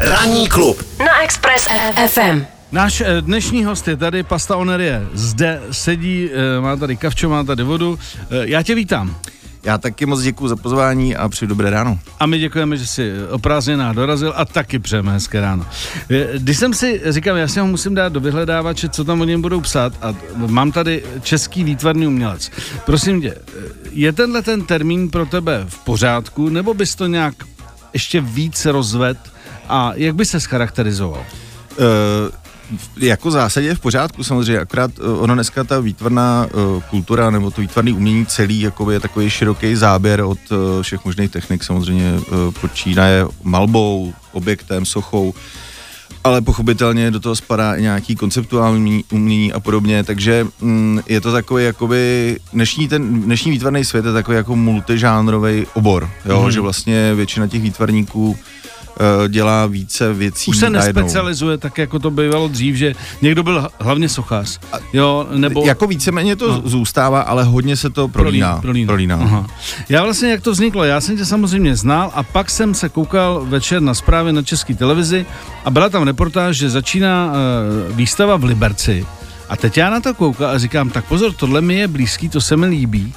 Ranní klub na Express FM. Náš eh, dnešní host je tady, Pasta Onerie. Zde sedí, eh, má tady kavčo, má tady vodu. Eh, Já tě vítám. Já taky moc děkuji za pozvání a přeji dobré ráno. A my děkujeme, že jsi o prázdninách dorazil a taky přejeme hezké ráno. Když jsem si říkal, já si ho musím dát do vyhledávače, co tam o něm budou psát a mám tady český výtvarný umělec. Prosím tě, je tenhle ten termín pro tebe v pořádku, nebo bys to nějak ještě víc rozved a jak by se charakterizoval? Uh, jako zásadě v pořádku samozřejmě, akorát uh, ono dneska ta výtvarná uh, kultura nebo to výtvarné umění celý jakoby je takový široký záběr od uh, všech možných technik, samozřejmě uh, počínaje malbou, objektem, sochou, ale pochopitelně do toho spadá i nějaký konceptuální umění a podobně, takže mm, je to takový jakoby, dnešní, ten, dnešní výtvarný svět je takový jako multižánrový obor, jo, mm. že vlastně většina těch výtvarníků dělá více věcí Už se najednou. nespecializuje tak, jako to bývalo dřív, že někdo byl hlavně sochař, jo, nebo... Jako víceméně to no. zůstává, ale hodně se to prolíná. prolíná. prolíná. Aha. Já vlastně, jak to vzniklo, já jsem tě samozřejmě znal a pak jsem se koukal večer na zprávy na české televizi a byla tam reportáž, že začíná uh, výstava v Liberci. A teď já na to koukal a říkám, tak pozor, tohle mi je blízký, to se mi líbí,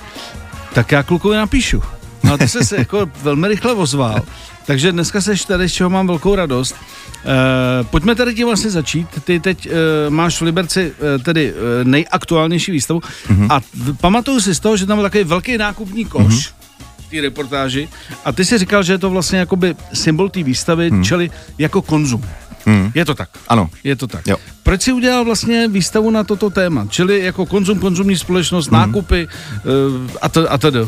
tak já klukovi napíšu. No a ty jsi se jako velmi rychle ozval. Takže dneska seš tady, z čeho mám velkou radost. E, pojďme tady tím vlastně začít. Ty teď e, máš v Liberci e, tedy e, nejaktuálnější výstavu mm-hmm. a v, pamatuju si z toho, že tam byl takový velký nákupní koš mm-hmm. v té reportáži a ty si říkal, že je to vlastně jakoby symbol té výstavy, mm-hmm. čili jako konzum. Hmm. Je to tak? Ano. Je to tak. Jo. Proč si udělal vlastně výstavu na toto téma? Čili jako konzum, konzumní společnost, hmm. nákupy uh, a, to, a tedy.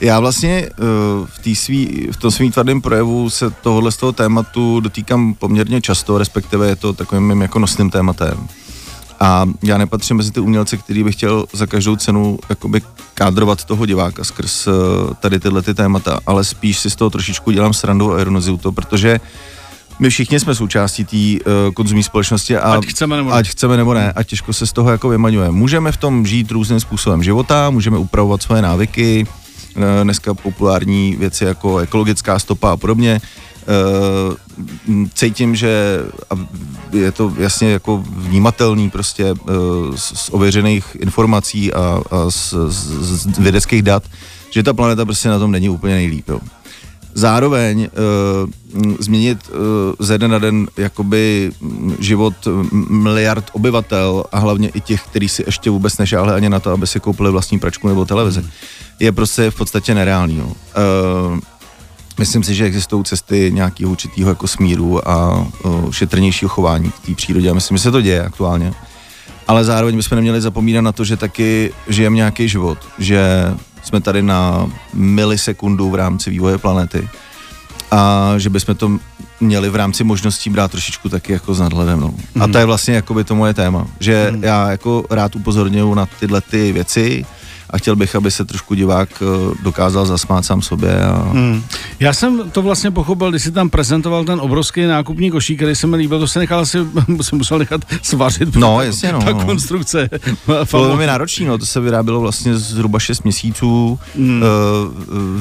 Já vlastně uh, v, tý svý, v tom svým tvrdém projevu se tohohle z toho tématu dotýkám poměrně často, respektive je to takovým mým jako nosným tématem. A já nepatřím mezi ty umělce, který bych chtěl za každou cenu jakoby kádrovat toho diváka skrz uh, tady tyhle ty témata, ale spíš si z toho trošičku dělám srandu a ironizuju to, protože my všichni jsme součástí té uh, konzumní společnosti a ať chceme nebo ne. ať chceme nebo ne a těžko se z toho jako vymaňuje. Můžeme v tom žít různým způsobem života, můžeme upravovat svoje návyky, uh, dneska populární věci jako ekologická stopa a podobně. Uh, cítím, že je to jasně jako vnímatelný prostě uh, z, z ověřených informací a, a z, z, z vědeckých dat, že ta planeta prostě na tom není úplně nejlíp. Jo zároveň uh, změnit uh, ze dne na den jakoby život miliard obyvatel a hlavně i těch, kteří si ještě vůbec nežáhli ani na to, aby si koupili vlastní pračku nebo televizi, je prostě v podstatě nereálný. Jo. Uh, myslím si, že existují cesty nějakého určitého jako smíru a uh, šetrnějšího chování k té přírodě a myslím, že se to děje aktuálně. Ale zároveň bychom neměli zapomínat na to, že taky žijeme nějaký život, že jsme tady na milisekundu v rámci vývoje planety a že bychom to měli v rámci možností brát trošičku taky jako s nadhledem. No. Mm. A Mhm. to je vlastně jakoby to moje téma, že mm. já jako rád upozorňuji na tyhle ty věci a chtěl bych, aby se trošku divák eh, dokázal zasmát sám sobě. A... Hmm. Já jsem to vlastně pochopil, když si tam prezentoval ten obrovský nákupní košík, který se mi líbil, to se nechal asi, jsem musel nechat svařit. No, jasně, no, Ta no. konstrukce. Bylo velmi náročné, no, to se vyrábělo vlastně zhruba 6 měsíců Hmm. mm.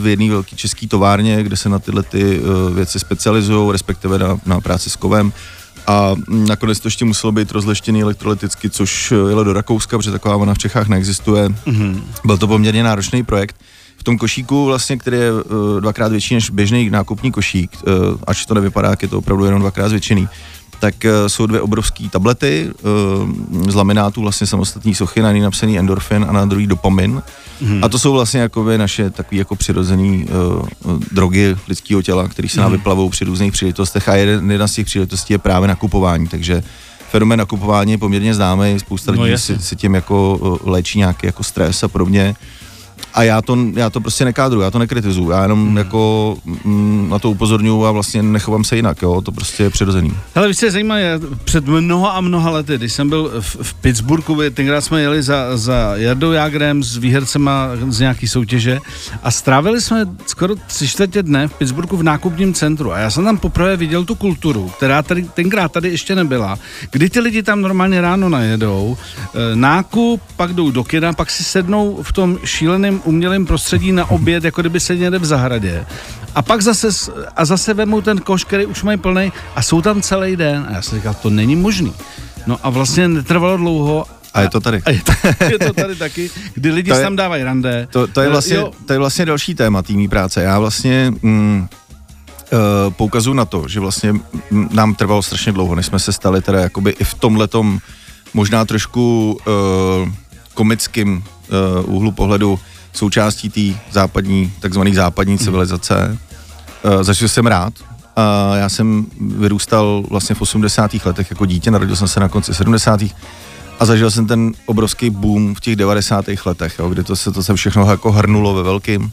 v jedné velké české továrně, kde se na tyhle ty eh, věci specializují, respektive na, na práci s kovem. A nakonec to ještě muselo být rozleštěný elektrolyticky, což jelo do Rakouska, protože taková ona v Čechách neexistuje. Mm. Byl to poměrně náročný projekt. V tom košíku vlastně, který je uh, dvakrát větší než běžný nákupní košík, uh, ač to nevypadá, jak je to opravdu jenom dvakrát zvětšený, tak uh, jsou dvě obrovské tablety uh, z laminátů, vlastně samostatní sochy, na jedný napsaný endorfin a na druhý dopamin. Hmm. A to jsou vlastně jakoby naše takové jako přirozené uh, drogy lidského těla, které se nám vyplavou při různých příležitostech a jeden, jedna z těch příležitostí je právě nakupování, takže fenomén nakupování je poměrně známý, spousta No lidí jasně. si, si tím jako léčí nějaký jako stres a podobně. A já to, já to prostě nekádru, já to nekritizuju, já jenom hmm. jako mm, na to upozorňuji a vlastně nechovám se jinak, jo, to prostě je přirozený. Hele, víš, co je zajímavé, já před mnoha a mnoha lety, když jsem byl v, v Pittsburghu, tenkrát jsme jeli za, za Jardou Jágrem s výhercema z nějaký soutěže a strávili jsme skoro tři čtvrtě dne v Pittsburghu v nákupním centru a já jsem tam poprvé viděl tu kulturu, která tady, tenkrát tady ještě nebyla, kdy ty lidi tam normálně ráno najedou, e, nákup, pak jdou do kina, pak si sednou v tom šíleném umělém prostředí na oběd, jako kdyby se někde v zahradě a pak zase, a zase vemou ten koš, který už mají plný a jsou tam celý den. A já jsem říkal, to není možný. No a vlastně netrvalo dlouho A je to tady. a je to, je to tady taky, kdy lidi To si je- tam dávají rande. To, to, je Eh, vlastně, jo, to je vlastně další téma týmí práce. Já vlastně mm, uh, poukazuju na to, že vlastně mm, nám trvalo strašně dlouho, než jsme se stali teda jakoby i v tomhletom možná trošku uh, komickým uh, úhlu pohledu součástí té západní, takzvané západní civilizace. Uh, za což jsem rád. Uh, já jsem vyrůstal vlastně v 80. letech jako dítě, narodil jsem se na konci 70. A zažil jsem ten obrovský boom v těch 90. letech, jo, kdy to se to se všechno jako hrnulo ve velkým.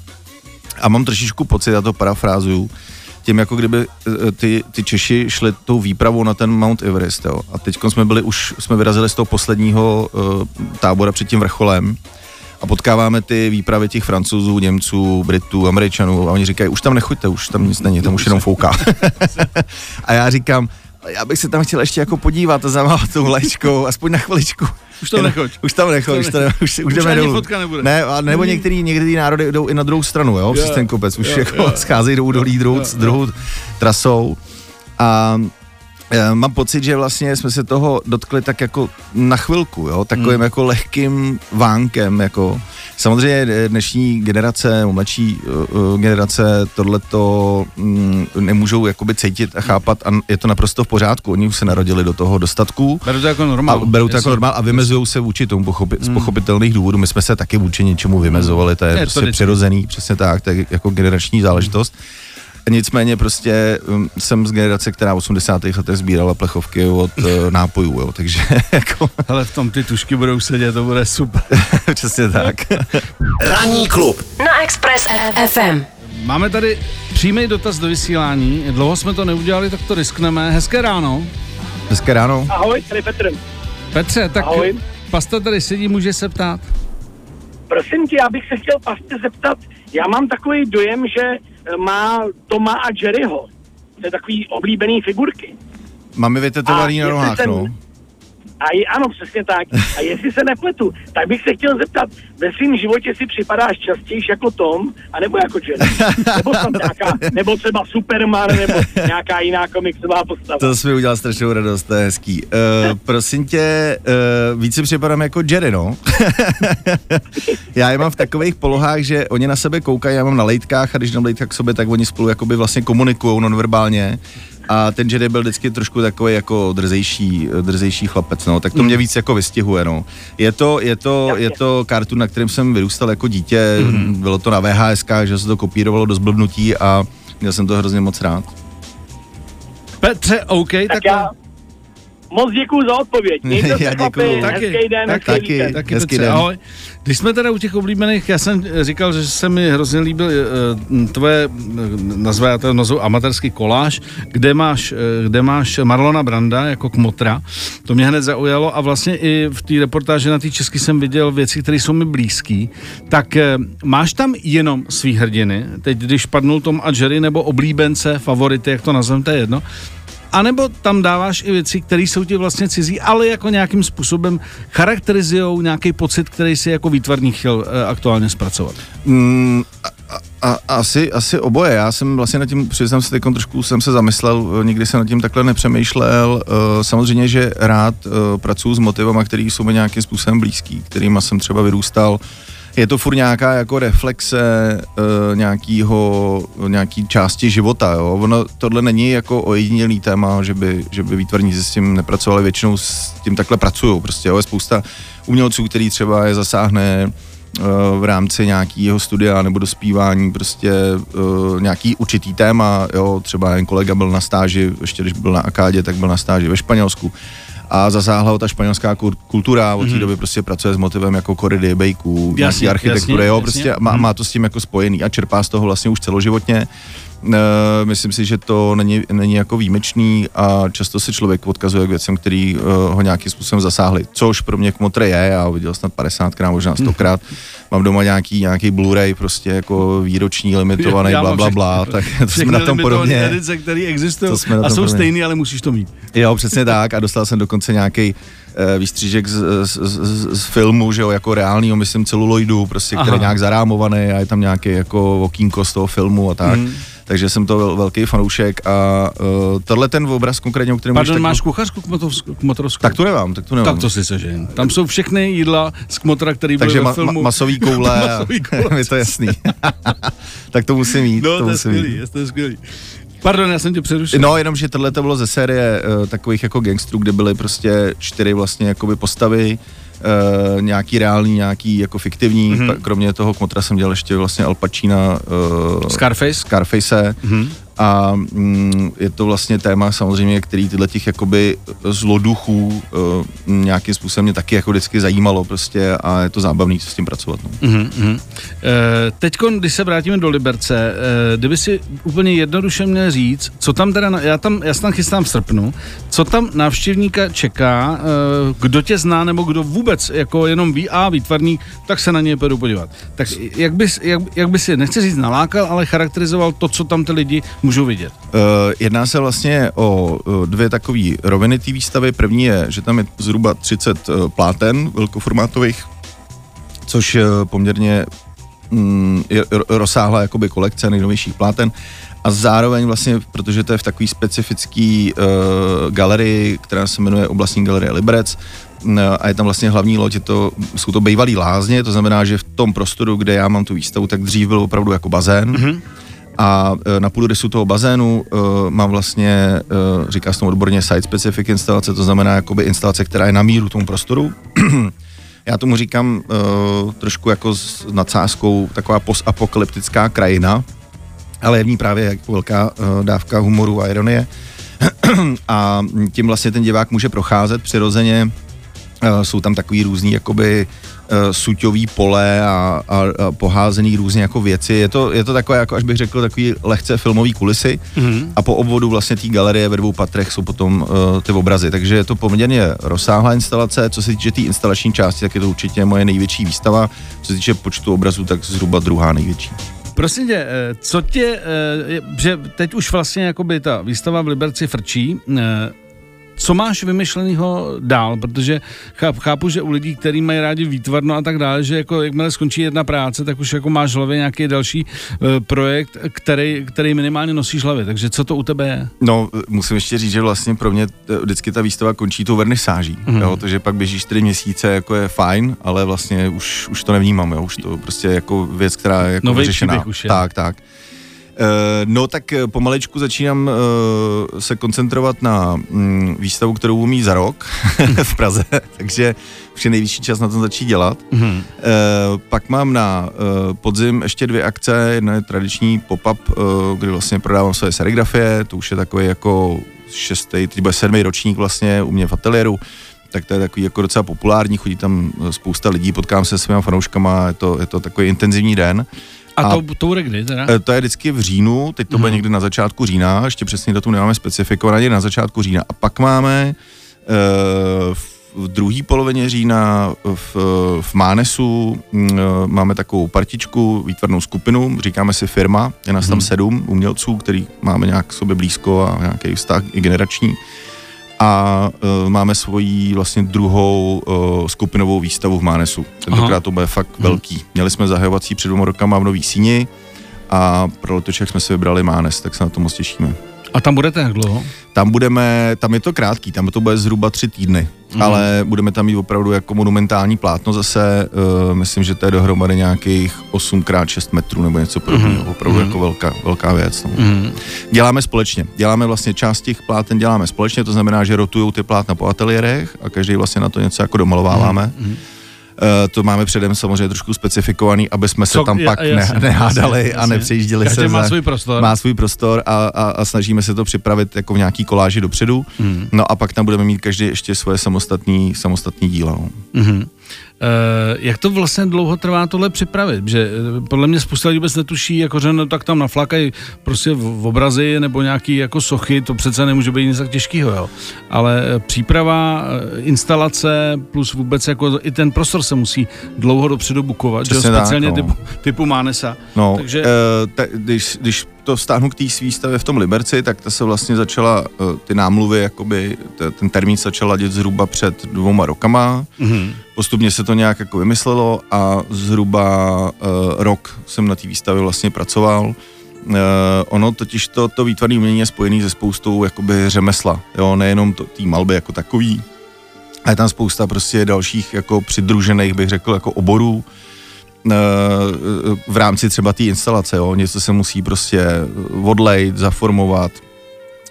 A mám trošičku pocit, já to parafrázuju, tím jako kdyby eh, ty, ty Češi šli tou výpravou na ten Mount Everest, jo. A teď jsme byli už, jsme vyrazili z toho posledního uh, tábora před tím vrcholem a potkáváme ty výpravy těch Francouzů, Němců, Britů, Američanů a oni říkají, už tam nechoďte, už tam nic není, tam už jenom fouká. a já říkám, já bych se tam chtěl ještě jako podívat a zamávat tou vlajčkou, aspoň na chviličku. Už tam nechoď. Už tam nechoď, už, ne, už, už, jdeme dolů. fotka nebude. Ne, a nebo některý, některý národy jdou i na druhou stranu, jo, přes ten kopec, už jo, jako jo. scházejí do údolí druhou, jo. druhou trasou. A mám pocit, že vlastně jsme se toho dotkli tak jako na chvilku, jo, takovým Hmm. jako lehkým vánkem, jako samozřejmě e, dnešní generace, mladší uh, generace tohleto mm, nemůžou jakoby cítit a chápat a je to naprosto v pořádku, oni už se narodili do toho dostatku Beru to jako a normál. berou to jako normál a vymezují se vůči tomu pochopi, z pochopitelných důvodů. My jsme se taky vůči něčemu vymezovali, to je, Je to prostě vždycky. přirozený, přesně tak, to je jako generační záležitost. Nicméně prostě um, jsem z generace, která v 80. letech sbírala plechovky od uh, nápojů, jo, takže jako Hele, v tom ty tušky budou sedět, to bude super. přesně tak. Ranní klub na Express FM. Máme tady přímý dotaz do vysílání. Dlouho jsme to neudělali, tak to riskneme. Hezké ráno. Dneska ráno. Ahoj, tady Petr. Petře, tak Ahoj. pasta tady sedí, může se ptát. Prosím tě, já bych se chtěl Pastě zeptat, já mám takový dojem, že má Toma a Jerryho. To je takový oblíbený figurky. Máme vytetovaný na nohách, jsem- no. A je, ano, přesně tak. A jestli se nepletu, tak bych se chtěl zeptat, ve svém životě si připadáš častěji jako Tom, anebo jako Jerry? Nebo, tam nějaká, nebo třeba Superman, nebo nějaká jiná komiksová postava. To jsi mi udělal strašnou radost, to je hezký. Uh, prosím tě, uh, víc si připadám jako Jerry, no. já je mám v takových polohách, že oni na sebe koukají, já mám na lejtkách a když dám lejtka k sobě, tak oni spolu jakoby vlastně komunikují nonverbálně. A ten Jerry byl vždycky trošku takový jako drzejší, drzejší chlapec, no, tak to mě víc jako vystihuje, no. Je to, je to, je to kartun, na kterém jsem vyrůstal jako dítě, bylo to na VHS, že se to kopírovalo do zblbnutí a měl jsem to hrozně moc rád. Petře, OK, tak, tak já moc děkuju za odpověď. Mějte Já děkuju. hezký den, taky, hezký taky. taky Hezký Petře, den. ahoj. Když jsme teda u těch oblíbených, já jsem říkal, že se mi hrozně líbil eh, tvoje, nazve já to nazvu amatérský koláž, kde máš, eh, kde máš Marlona Branda jako kmotra. To mě hned zaujalo a vlastně i v té reportáži na té česky jsem viděl věci, které jsou mi blízký. Tak eh, máš tam jenom svý hrdiny, teď když padnul Tom a Jerry, nebo oblíbence, favority, jak to nazvem, to je jedno, a nebo tam dáváš i věci, které jsou ti vlastně cizí, ale jako nějakým způsobem charakterizují nějaký pocit, který si jako výtvarník chtěl eh, aktuálně zpracovat. Mm, a, a, asi, asi oboje. Já jsem vlastně nad tím, přiznám se teď trošku, jsem se zamyslel, eh, nikdy jsem nad tím takhle nepřemýšlel. Eh, Samozřejmě, že rád eh, pracuji s motivama, který jsou mi nějakým způsobem blízký, kterýma jsem třeba vyrůstal. Je to furt nějaká jako reflexe uh, nějakýho, nějaký části života, jo. Ono, tohle není jako ojedinělý téma, že by, že by výtvarníci s tím nepracovali, většinou s tím takhle pracují, prostě, jo. Je spousta umělců, který třeba je zasáhne eh, v rámci nějakého studia nebo dospívání prostě uh, nějaký určitý téma, jo, třeba jen kolega byl na stáži, ještě když byl na Akádě, tak byl na stáži ve Španělsku a zasáhla ho ta španělská kul- kultura, od té doby prostě pracuje s motivem jako koridy, bejků, nějaký Jasně, architektury, jasně, jo, jasně. prostě má, má to s tím jako spojený a čerpá z toho vlastně už celoživotně. E, myslím si, že to není, není jako výjimečný a často se člověk odkazuje k věcem, který uh, ho nějakým způsobem zasáhly, což pro mě kmotre je, já ho viděl snad 50krát, možná 100krát. Mám doma nějaký, nějaký Blu-ray, prostě jako výroční, limitovaný, Já bla, bla, bla, tak to jsme na tom podobně. edice, které existují a jsou stejný, ale musíš to mít. Jo, přesně tak a dostal jsem dokonce nějaký uh, výstřížek z, z, z, z, filmu, že jo, jako reálního, myslím celuloidu, prostě, který je nějak zarámovaný a je tam nějaký jako okýnko z toho filmu a tak. Mm. Takže jsem to vel, velký fanoušek a uh, tohle ten obraz konkrétně, o kterém Pardon, tak... máš kuchařku k, motovsku, k motorovsku? Tak to nemám, tak to nemám. Tak to si sežen. Tam jsou všechny jídla z kmotora, který byly Takže ve ma, filmu. ma, masový koule, Masový koule, je to jasný. tak to musím mít. No, to, je musím skvělý, to je skvělý. Pardon, já jsem tě přerušil. No, jenom, že tohle to bylo ze série uh, takových jako gangstrů, kde byly prostě čtyři vlastně jakoby postavy, uh, nějaký reální, nějaký jako fiktivní, Mhm. mm-hmm. kromě toho kmotra jsem dělal ještě vlastně Al Pacina, uh, Scarface? Scarface Mhm. A mm, je to vlastně téma samozřejmě, který tyhle těch jakoby zloduchů uh, nějakým způsobem mě taky jako vždycky zajímalo prostě a je to zábavný s tím pracovat. No. Mhm, mhm. E, teď, když se vrátíme do Liberce, e, kdyby si úplně jednoduše měl říct, co tam teda, já tam, já tam chystám v srpnu, co tam návštěvníka čeká, e, kdo tě zná, nebo kdo vůbec jako jenom ví a výtvarník, tak se na něj půjdu podívat. Tak jak bys, jak, jak bys si, nechci říct nalákal, ale charakterizoval to, co tam ty lidi můžou vidět. Uh, jedná se vlastně o uh, dvě takové roviny té výstavy. První je, že tam je zhruba 30 uh, pláten velkoformátových, což uh, poměrně mm, je ro- rozsáhlá jakoby kolekce nejnovějších pláten. A zároveň vlastně, protože to je v takové specifické uh, galerii, která se jmenuje Oblastní galerie Liberec, mm, a je tam vlastně hlavní loď, je to, jsou to bývalý lázně, to znamená, že v tom prostoru, kde já mám tu výstavu, tak dřív byl opravdu jako bazén. Mm-hmm. A e, na půdorysu toho bazénu uh, mám vlastně, uh, říká se tomu odborně site specific instalace, to znamená jakoby instalace, která je na míru tomu prostoru. Já tomu říkám uh, trošku jako s nadsázkou taková postapokalyptická krajina, ale je v ní právě jako velká uh, dávka humoru a ironie. a tím vlastně ten divák může procházet přirozeně. Uh, jsou tam takový různý jakoby uh, suťový pole a, a, a poházený různě jako věci. Je to, je to takové, jako až bych řekl, takový lehce filmový kulisy mm-hmm. a po obvodu vlastně té galerie ve dvou patrech jsou potom uh, ty obrazy. Takže je to poměrně rozsáhlá instalace. Co se týče té tý instalační části, tak je to určitě moje největší výstava. Co se týče počtu obrazů, tak zhruba druhá největší. Prosím tě, eh, co tě, eh, že teď už vlastně jakoby ta výstava v Liberci frčí, eh, co máš vymyšlenýho dál, protože cháp, chápu, že u lidí, kteří mají rádi výtvarno a tak dále, že jako jakmile skončí jedna práce, tak už jako máš v hlavě nějaký další eh, projekt, který, který minimálně nosíš hlavě, takže co to u tebe je? No, musím ještě říct, že vlastně pro mě t- vždycky ta výstava končí tou vernisáží, Mhm. mm. jo, to, že pak běží čtyři měsíce, jako je fajn, ale vlastně už, už to nevnímám, jo, už to prostě jako věc, která je jako Novej vyřešená. už je. Tak, tak. Uh, no tak eh, pomalečku začínám uh, se koncentrovat na mm, výstavu, kterou umí za rok v Praze, takže už je nejvyšší čas na to začít dělat. Mhm. Uh, pak mám na podzim ještě dvě akce, jedna je tradiční pop-up, kdy vlastně prodávám své serigrafie, to už je takový jako šestý, teď bude sedmý ročník vlastně u mě v ateliéru, tak to je takový jako docela populární, chodí tam eh, spousta lidí, potkám se s svýma fanouškama, je to, je to takový intenzivní den. A, A- to, to bude kdy teda? E, To je vždycky v říjnu, teď to bude někdy na začátku října, ještě přesně datum nemáme specifikovaně, na začátku října. A pak máme e, v druhé polovině října v, v Mánesu e, máme takovou partičku, výtvarnou skupinu, říkáme si firma, je nás tam sedm umělců, který máme nějak sobě blízko a nějaký vztah i generační. A e, máme svoji vlastně druhou e, skupinovou výstavu v Mánesu. Tentokrát Aha. to bude fakt velký. Měli jsme zahajovací před dvěma rokama v Nový síni a pro letošek jsme si vybrali Mánes, tak se na to moc těšíme. A tam budete jak dlouho? Tam budeme, tam je to krátký, tam to bude zhruba tři týdny, mm. ale budeme tam mít opravdu jako monumentální plátno zase, uh, myslím, že to je dohromady nějakých 8x6 metrů nebo něco podobného, mm. opravdu mm. jako velká, velká věc. No. Mhm. Děláme společně, děláme vlastně část těch pláten děláme společně, to znamená, že rotujou ty plátna po ateliérech a každý vlastně na to něco jako domalováváme. Mm. Uh, to máme předem samozřejmě trošku specifikovaný, aby jsme se Co- tam pak jasně, ne, nehádali jasně, a nepřejížděli Každý se. má za- svůj prostor. Má svůj prostor a, a, a snažíme se to připravit jako v nějaký koláži dopředu. Hmm. No a pak tam budeme mít každý ještě svoje samostatný, samostatný díla. No. Mhm. Uh, jak to vlastně dlouho trvá tohle připravit? Že eh, podle mě spousta lidí vůbec netuší, jako že no, tak tam naflakají prostě v, obrazy nebo nějaký jako sochy, to přece nemůže být nic tak těžkého, jo. Ale eh, příprava, eh, instalace plus vůbec jako i ten prostor se musí dlouho dopředu bukovat, že jo, Přesně tak, speciálně no. typu, typu Mánesa. No, Takže- Takže... uh, te, když, když to vztáhnu k té výstavě v tom Liberci, tak ta se vlastně začala, uh, ty námluvy, jakoby, ten termín začal ladit zhruba před dvouma rokama. Mhm. Postupně se to nějak jako vymyslelo a zhruba uh, rok jsem na té výstavě vlastně pracoval. ono totiž to, to výtvarné umění je spojené se spoustou jakoby řemesla, jo, nejenom tý malby jako takový, a je tam spousta prostě dalších jako přidružených, bych řekl, jako oborů, eh, v rámci třeba té instalace, jo. něco se musí prostě odlejt, zaformovat,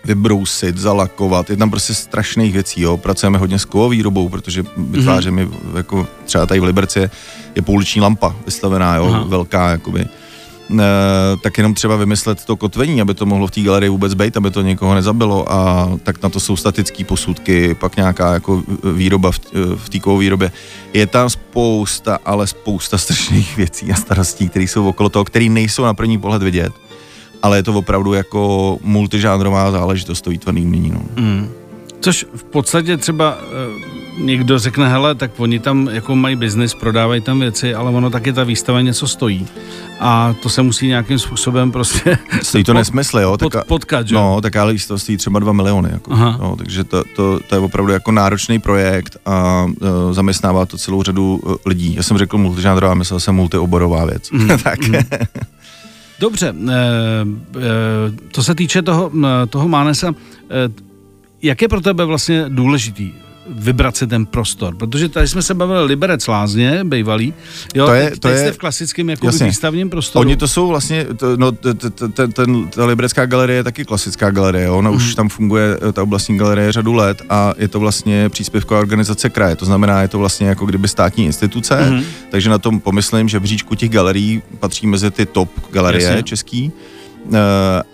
vybrousit, zalakovat, je tam prostě strašných věcí, jo. Pracujeme hodně s kovovýrobou, protože vytváříme, mm-hmm. jako třeba tady v Liberci je pouliční lampa vystavená, jo, Aha. velká, jakoby tak jenom třeba vymyslet to kotvení, aby to mohlo v té galerii vůbec být, aby to někoho nezabilo a tak na to jsou statické posudky, pak nějaká jako výroba v, v té výrobě. Je tam spousta, ale spousta strašných věcí a starostí, které jsou okolo toho, které nejsou na první pohled vidět, ale je to opravdu jako multižánrová záležitost to výtvarný umění. No. Mm. Což v podstatě třeba e, někdo řekne, hele, tak oni tam jako mají biznis, prodávají tam věci, ale ono taky ta výstava něco stojí. A to se musí nějakým způsobem prostě... Stojí to pod, nesmysl, jo? Pod, tak, potkat, že? No, tak ale to stojí třeba 2 miliony. Jako, Aha. no, takže to, to, to, je opravdu jako náročný projekt a uh, zaměstnává to celou řadu uh, lidí. Já jsem řekl multižánrová, myslel jsem multioborová věc. Mm. tak. Mm. Dobře, e, e, to se týče toho, toho Mánesa, e, jak je pro tebe vlastně důležitý vybrat si ten prostor, protože tady jsme se bavili Liberec Lázně, bývalý, jo, to je, teď, to teď je, jste v klasickém jako výstavním prostoru. Oni to jsou vlastně, to, no, ten, ten, ta Liberecká galerie je taky klasická galerie, ona mm. už mhm. tam funguje, ta oblastní galerie řadu let a je to vlastně příspěvková organizace kraje, to znamená, je to vlastně jako kdyby státní instituce, mm. takže na tom pomyslím, že v říčku těch galerií patří mezi ty top galerie Jasně. český, Eh,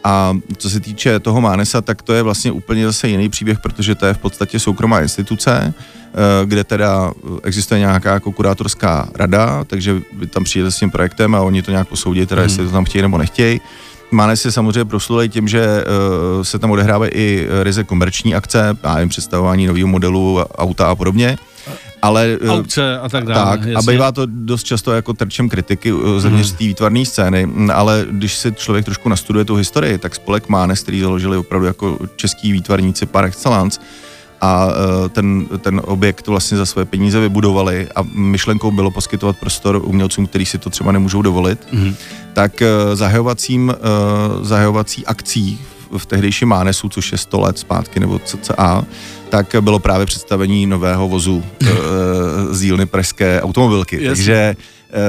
a co se týče toho Mánesa, tak to je vlastně úplně zase jiný příběh, protože to je v podstatě soukromá instituce, eh, kde teda existuje nějaká jako kurátorská rada, takže vy tam přijete s tím projektem a oni to nějak posoudí, teda hmm. jestli to tam chtějí nebo nechtějí. Mánes je samozřejmě proslulý tím, že uh, se tam odehrávají i ryze komerční akce, já nevím, představování nového modelu auta a podobně ale... Eh, Aukce a tak dále. Tak, a bývá to dost často jako terčem kritiky eh, zevnitř hmm. té výtvarné scény, ale když si člověk trošku nastuduje tu historii, tak spolek Mánes, který založili opravdu jako český výtvarníci par excellence, a eh, ten, ten objekt vlastně za své peníze vybudovali a myšlenkou bylo poskytovat prostor umělcům, kteří si to třeba nemůžou dovolit, mm. tak zahajovacím, zahajovací akcí v tehdejším Mánesu, což je 100 let zpátky nebo cca, tak bylo právě představení nového vozu e, z dílny pražské automobilky. Jasně. Takže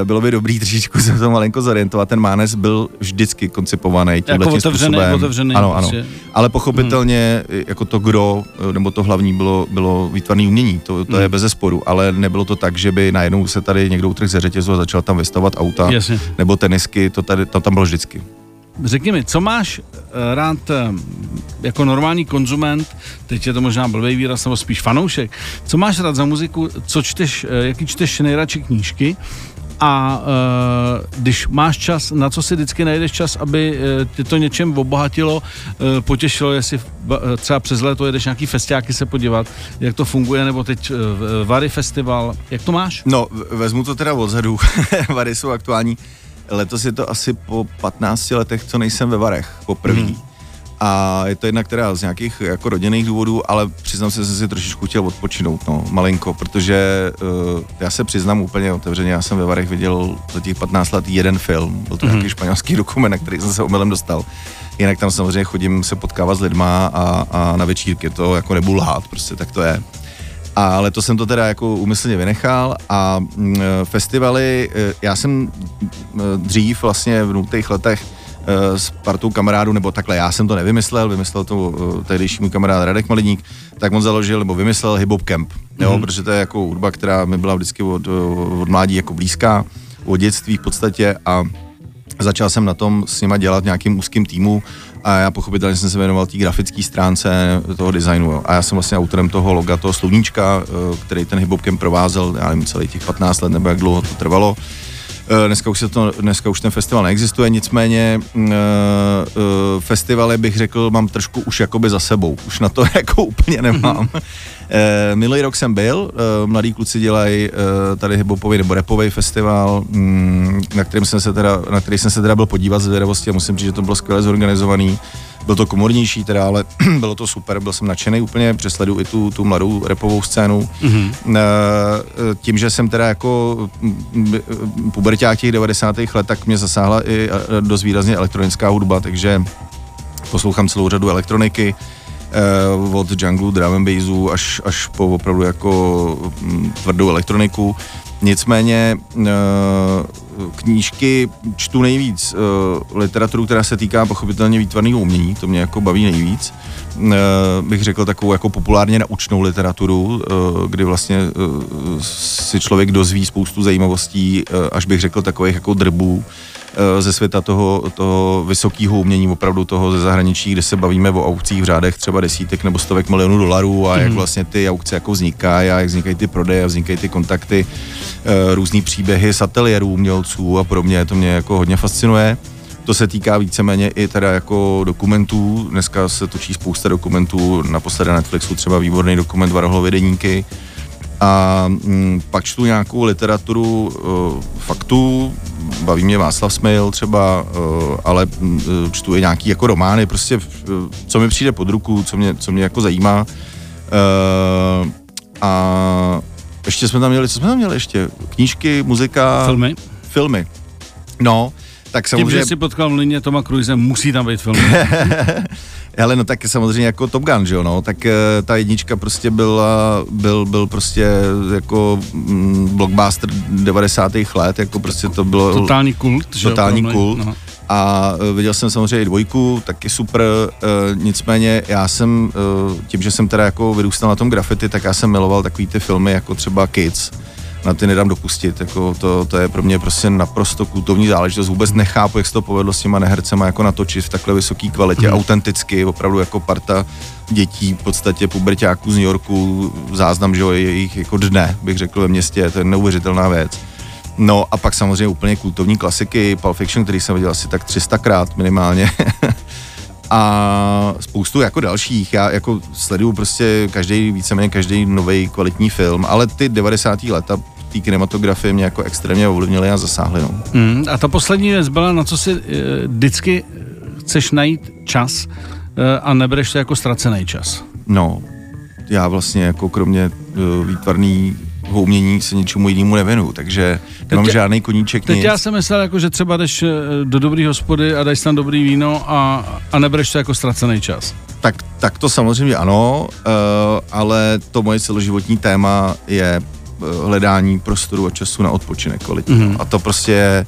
e, bylo by dobrý trošičku se to malinko zorientovat. Ten Mánes byl vždycky koncipovaný tímhle jako otevřený, způsobem. Otevřený, ano, ano. Prostě. Ale pochopitelně hmm. jako to gro, nebo to hlavní bylo, bylo výtvarné umění, to, to hmm. je bez zesporu, ale nebylo to tak, že by najednou se tady někdo utrhl ze řetězu a začal tam vystavovat auta Jasně. nebo tenisky, to, tady, to tam bylo vždycky. Řekni mi, co máš eh, rád eh, jako normální konzument, teď je to možná blbý výraz, nebo spíš fanoušek, co máš rád za muziku, co čteš, eh, jaký čteš nejradši knížky? A když máš čas, na co si vždycky najdeš čas, aby tě to něčem obohatilo, potěšilo, jestli třeba přes léto jedeš nějaký festiáky se podívat, jak to funguje, nebo teď Vary festival, jak to máš? No, vezmu to teda odzadu, Vary jsou aktuální Letos je to asi po 15 letech, co nejsem ve Varech poprvé. Hmm. A je to jedna, která z nějakých jako rodinných důvodů, ale přiznám se, že jsem si trošičku chtěl odpočinout, no, malinko, protože uh, já se přiznám úplně otevřeně, já jsem ve Varech viděl za těch 15 let jeden film, byl to hmm. nějaký španělský dokument, na který jsem se omylem dostal. Jinak tam samozřejmě chodím se potkávat s lidma a, a na večírky, to jako nebudu lhát, prostě tak to je. A letos jsem to teda jako úmyslně vynechal a mm, festivaly, e, já jsem dřív vlastně v nutých letech e, s partou kamarádů, nebo takhle, já jsem to nevymyslel, vymyslel to e, tehdejší můj kamarád Radek Maliník, tak on založil nebo vymyslel Hip Hop Camp, jo, mm-hmm. protože to je jako hudba, která mi byla vždycky od, od mládí jako blízká, od dětství v podstatě a začal jsem na tom s nima dělat nějakým úzkým týmu a já pochopitelně jsem se věnoval té grafické stránce toho designu. Jo. A já jsem vlastně autorem toho loga, toho sluníčka, eh, který ten hip provázel, já nevím, celý těch 15 let nebo jak dlouho to trvalo. Eh, dneska už, se to, dneska už ten festival neexistuje, nicméně uh, uh, festivaly bych řekl, mám trošku už jakoby za sebou. Už na to jako úplně nemám. E, minulý rok jsem byl, mladí kluci dělají tady hiphopový nebo repový festival, mm, na, kterým jsem se teda, na který jsem se teda byl podívat z zvědavosti a musím říct, že to bylo skvěle zorganizovaný. Byl to komornější teda, ale bylo to super, byl jsem nadšený úplně, přesledu i tu, tu mladou repovou scénu. Mm-hmm. E, tím, že jsem teda jako puberták těch 90. let, tak mě zasáhla i dost výrazně elektronická hudba, takže poslouchám celou řadu elektroniky, od jungle, drum and bassu až, až po opravdu jako m, tvrdou elektroniku. Nicméně uh, knížky čtu nejvíc, uh, literaturu, která se týká pochopitelně výtvarného umění, to mě jako baví nejvíc. Uh, bych řekl takovou jako populárně naučnou literaturu, kdy vlastně si člověk dozví spoustu zajímavostí, až bych řekl takových jako drbů, Eh, ze světa toho, toho vysokého umění, opravdu toho ze zahraničí, kde se bavíme o aukcích v řádech třeba desítek nebo stovek milionů dolarů a mm. jak mhm. vlastně ty aukce jako vznikají a jak vznikají ty prodeje a vznikají ty kontakty, eh, různý příběhy satelierů, umělců a podobně, to mě jako hodně fascinuje. To se týká víceméně i teda jako dokumentů. Dneska se točí spousta dokumentů, naposledy na Netflixu třeba výborný dokument Varholovy deníky. A mm, pak čtu nějakou literaturu uh, faktů, baví mě Václav Smil třeba, uh, ale uh, čtu i nějaký jako romány, prostě uh, co mi přijde pod ruku, co mě, co mě jako zajímá. Uh, a ještě jsme tam měli, co jsme tam měli ještě? Knížky, muzika. Filmy. Filmy. No, tak samozřejmě... Tím, že si potkal v lině Toma Cruise, musí tam být film. Ale no tak samozřejmě jako Top Gun, že jo, no, tak uh, ta jednička prostě byla, byl, byl prostě jako mm, blockbuster 90. let, jako prostě to bylo... Totální kult, že Totální kult. No. A uh, viděl jsem samozřejmě i dvojku, taky super, uh, nicméně já jsem, uh, tím, že jsem teda jako vyrůstal na tom graffiti, tak já jsem miloval takový ty filmy jako třeba Kids, na ty nedám dopustit. Jako to, to, je pro mě prostě naprosto kultovní záležitost. Vůbec nechápu, jak se to povedlo s těma nehercema jako natočit v takhle vysoké kvalitě, mm. autenticky, opravdu jako parta dětí, v podstatě puberťáků z New Yorku, záznam, že jo, jejich jako dne, bych řekl ve městě, to je neuvěřitelná věc. No a pak samozřejmě úplně kultovní klasiky, Pulp Fiction, který jsem viděl asi tak 300krát minimálně. a spoustu jako dalších. Já jako sleduju prostě každý, víceméně každý nový kvalitní film, ale ty 90. leta té kinematografie mě jako extrémně ovlivnily a zasáhly. No. Mm, a ta poslední věc byla, na co si uh, vždycky chceš najít čas uh, a nebereš to jako ztracený čas. No, já vlastně jako kromě uh, výtvarný umění se ničemu jinému nevěnu, takže nemám tě, žádný koníček, Teď nic. já jsem myslel, jako, že třeba jdeš do dobrý hospody a jdeš tam dobrý víno a, a nebereš to jako ztracený čas. Tak, tak to samozřejmě ano, uh, ale to moje celoživotní téma je hledání prostoru a času na odpočinek kvalitní. Mm-hmm. A to prostě je,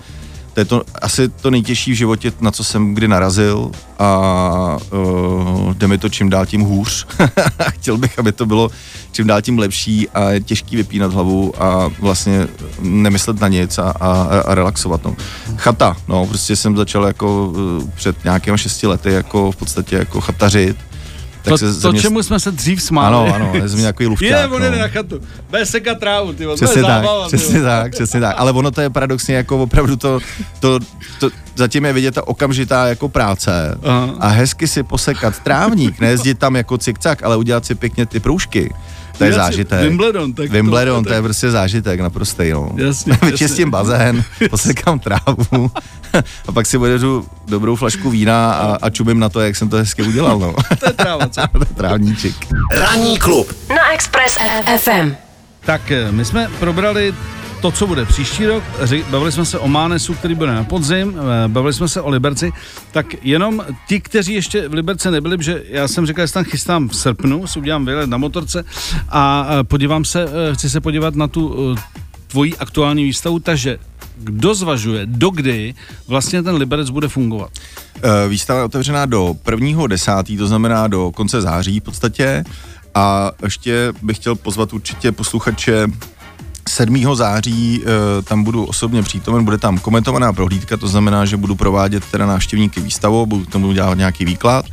to je to asi to nejtěžší v životě, na co jsem kdy narazil a uh, jde mi to čím dál tím hůř. Chtěl bych, aby to bylo čím dál tím lepší a je těžký vypínat hlavu a vlastně nemyslet na nic a, a, a relaxovat. No. Chata, no, prostě jsem začal jako uh, před nějakými šesti lety jako v podstatě jako chatařit tak to, se to mě... čemu jsme se dřív smáli. Ano, ano, je země takový lufťák. Je, on no. na chatu, bez sekat trávu, ty přesně tak, zábava, přesně tak, přesně tak. Ale ono to je paradoxně jako opravdu to, to, to zatím je vidět ta okamžitá jako práce Aha. a hezky si posekat trávník, nejezdit tam jako cikcak, ale udělat si pěkně ty průžky. To je Jasně, zážitek. Wimbledon, tak Wimbledon, to, to je prostě zážitek naprostej, no. Jasně, Vyčistím bazén, posekám trávu a pak si odjedu dobrou flašku vína a, a čumím na to, jak jsem to hezky udělal, no. to je tráva, co? to je trávníček. Ranní klub na Express FM. Tak eh, my jsme probrali to, co bude příští rok. Bavili jsme se o Mánesu, který bude na podzim, eh, bavili jsme se o Liberci, tak jenom ti, kteří ještě v Liberce nebyli, že já jsem říkal, že tam chystám v srpnu, si udělám výlet na motorce a eh, podívám se, eh, chci se podívat na tu tvoji aktuální výstavu, takže kdo zvažuje, dokdy vlastně ten Liberec bude fungovat? Výstava je otevřená do prvního desátý, to znamená do konce září v podstatě. A ještě bych chtěl pozvat určitě posluchače 7. září e, tam budu osobně přítomen, bude tam komentovaná prohlídka, to znamená, že budu provádět teda návštěvníky výstavu, budu tomu dělat nějaký výklad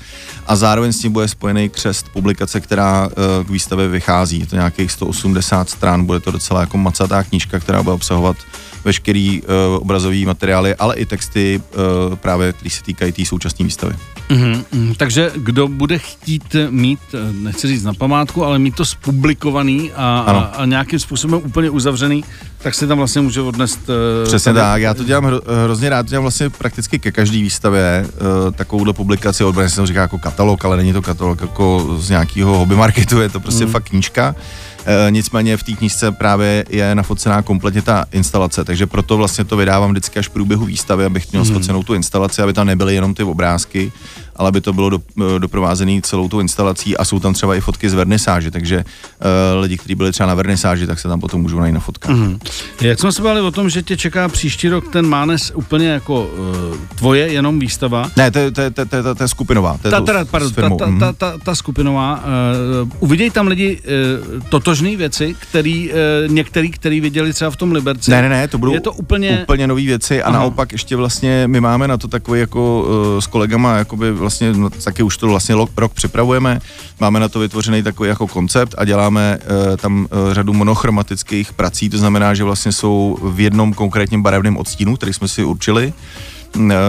a zároveň s tím bude spojený křest publikace, která e, k výstavě vychází. Je to nějakých 180 stran, bude to docela jako macatá knížka, která bude obsahovat veškerý uh, obrazový materiály, ale i texty uh, právě, které se týkají té tý současné výstavy. Mm-hmm. Takže kdo bude chtít mít, nechci říct na památku, ale mít to spublikovaný a, a, a nějakým způsobem úplně uzavřený, tak si tam vlastně může odnést... Uh, Přesně tady. tak, já to dělám hro, hrozně rád, to dělám vlastně prakticky ke každé výstavě uh, takovouhle publikaci, odborně se to říká jako katalog, ale není to katalog jako z nějakého hobby marketu, je to prostě mm. fakt knížka. E, nicméně v té knížce právě je nafocená kompletně ta instalace, takže proto vlastně to vydávám vždycky až v průběhu výstavy, abych měl mm. spocenou tu instalaci, aby tam nebyly jenom ty obrázky, ale aby to bylo do, eh, doprovázené celou tou instalací a jsou tam třeba i fotky z vernisáže, takže uh, lidi, kteří byli třeba na vernisáži, tak se tam potom můžou najít na fotkách. Mm-hmm. Jak jsme se bavili o tom, že tě čeká příští rok ten Mánes úplně jako uh, tvoje, jenom výstava? Ne, to, je skupinová. Ta, teda, pardon, ta, ta, ta, ta, ta skupinová. Uh, uvidějí tam lidi uh, totožné věci, který, uh, některý, který viděli třeba v tom Liberci. Ne, ne, ne, to budou je to úplně, úplně nové věci a Aha. naopak ještě vlastně my máme na to takový jako uh, s kolegama jakoby vlastně, no, taky už to vlastně rok připravujeme, máme na to vytvořený takový jako koncept a děláme uh, tam uh, řadu monochromatických prací, to znamená, že vlastně jsou v jednom konkrétním barevném odstínu, který jsme si určili,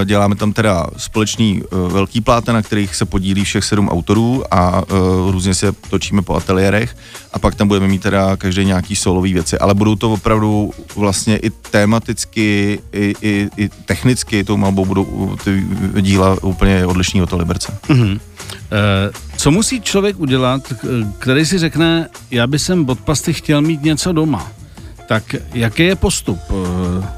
děláme tam teda společný uh, velký pláten, na kterých se podílí všech sedm autorů a uh, různě se točíme po ateliérech a pak tam budeme mít teda každý nějaký solový věci, ale budou to opravdu vlastně i tematicky, i, i, i technicky tou malbou budou ty díla úplně odlišní od toho Liberce. Mm-hmm. Co musí člověk udělat, který si řekne, já bych sem od pasty chtěl mít něco doma? Tak jaký je postup?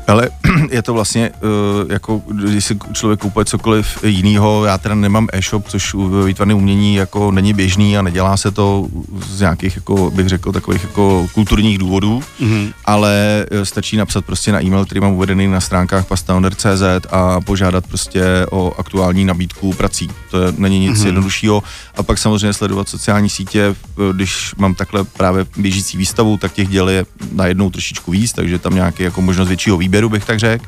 Ale je to vlastně, uh, jako když si člověk kupuje cokoliv jiného, já teda nemám e-shop, což u výtvarné umění jako není běžný a nedělá se to z nějakých, jako bych řekl, takových jako kulturních důvodů, mm-hmm. ale eh, stačí napsat prostě na e-mail, který mám uvedený na stránkách pastauner.cz a požádat prostě o aktuální nabídku prací. To je, není nic mm-hmm. jednoduššího. A pak samozřejmě sledovat sociální sítě, když mám takhle právě běžící výstavu, tak těch děl je najednou trošičku víc, takže tam nějaký jako možnost většího výběru bych tak řekl.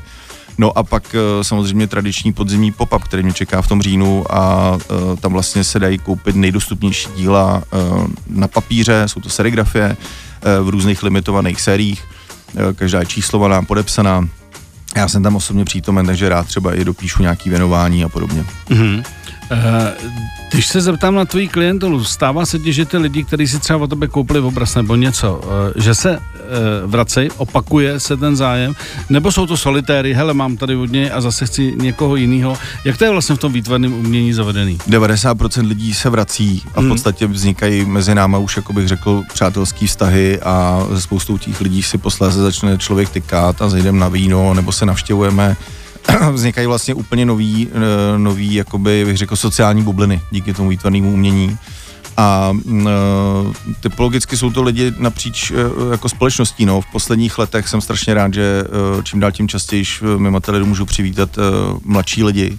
No a pak eh, samozřejmě tradiční podzimní pop-up, který mě čeká v tom říjnu a uh, tam vlastně se dají koupit nejdostupnější díla uh, na papíře, jsou to serigrafie v různých limitovaných sériích, každá je číslovaná, podepsaná. Já jsem tam osobně přítomen, takže rád třeba i dopíšu nějaký věnování a podobně. Mm-hmm. Uh, když se zeptám na tvoji klientelu, stává se ti, že ty lidi, kteří si třeba o tebe koupili obraz nebo něco, eh, že se eh, vracej, opakuje se ten zájem, nebo jsou to solitéry, hele, mám tady od něj a zase chci někoho jiného. Jak to je vlastně v tom výtvarném umění zavedený? 90% lidí se vrací a v hmm. podstatě vznikají mezi náma už, jako bych řekl, přátelský vztahy a ze spoustou těch lidí si posléze začne člověk tykat a zajdeme na víno nebo se navštěvujeme vznikají vlastně úplně nový, eh, nový jakoby, bych řekl, sociální bubliny díky tomu výtvarnému umění. A uh, typologicky jsou to lidi napříč uh, jako společností. No. V posledních letech jsem strašně rád, že čím dál tím častěji mimo teledu můžu přivítat mladší lidi,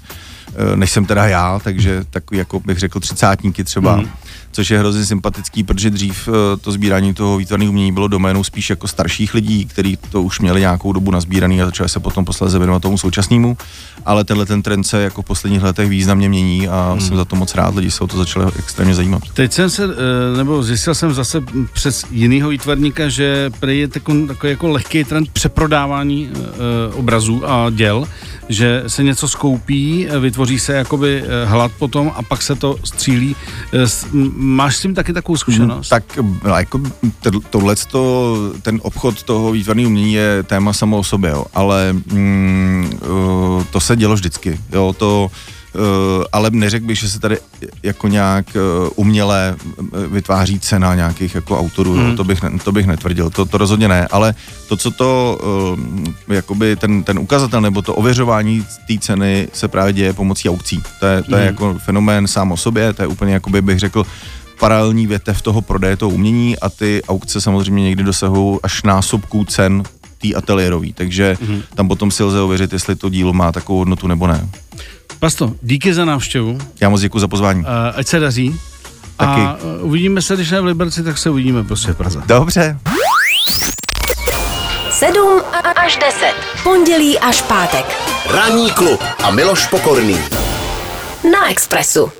než jsem teda já, takže takový, jako bych řekl, třicátníky třeba. Mm což je hrozně sympatický, protože dřív eh, to sbírání toho výtvarného umění bylo doménou spíš jako starších lidí, kteří to už měli nějakou dobu nazbíraný a začali se potom posledně věnovat tomu současnému, ale tenhle ten trend se jako v posledních letech významně mění a hmm. jsem za to moc rád, lidi se o to začali extrémně zajímat. Teď jsem se, eh, nebo zjistil jsem zase přes jiného výtvarníka, že prý je takový, takový jako lehký trend přeprodávání eh, obrazů a děl, že se něco skoupí, vytvoří se jakoby eh, hlad potom a pak se to střílí. Eh, máš s tím taky takovou zkušenost? Tak no, jako tohle, ten obchod toho výtvarného umění je téma samo o sobě, jo, ale mm, eh, to se dělo vždycky. Jo, to ale neřekl bych, že se tady jako nějak eh, uměle eh, vytváří cena nějakých jako autorů, hmm. to, bych, to bych netvrdil, to, to rozhodně ne, ale to, co to, jakoby ten, ten ukazatel nebo to ověřování té ceny se právě děje pomocí aukcí. To je, to je hmm. jako fenomén sám o sobě, to je úplně jakoby bych řekl paralelní větev toho prodeje toho umění a ty aukce samozřejmě někdy dosahují až násobků cen té ateliérový, takže mm-hmm. tam potom si lze ověřit, jestli to dílo má takovou hodnotu nebo ne. Pasto, díky za návštěvu. Já moc děkuji za pozvání. Uh, ať se daří. Taky. A uvidíme se, když ne v Liberci, tak se uvidíme prostě v Praze. Dobře. 7 až 10. Pondělí až pátek. Ranní klub a Miloš Pokorný. Na Expressu.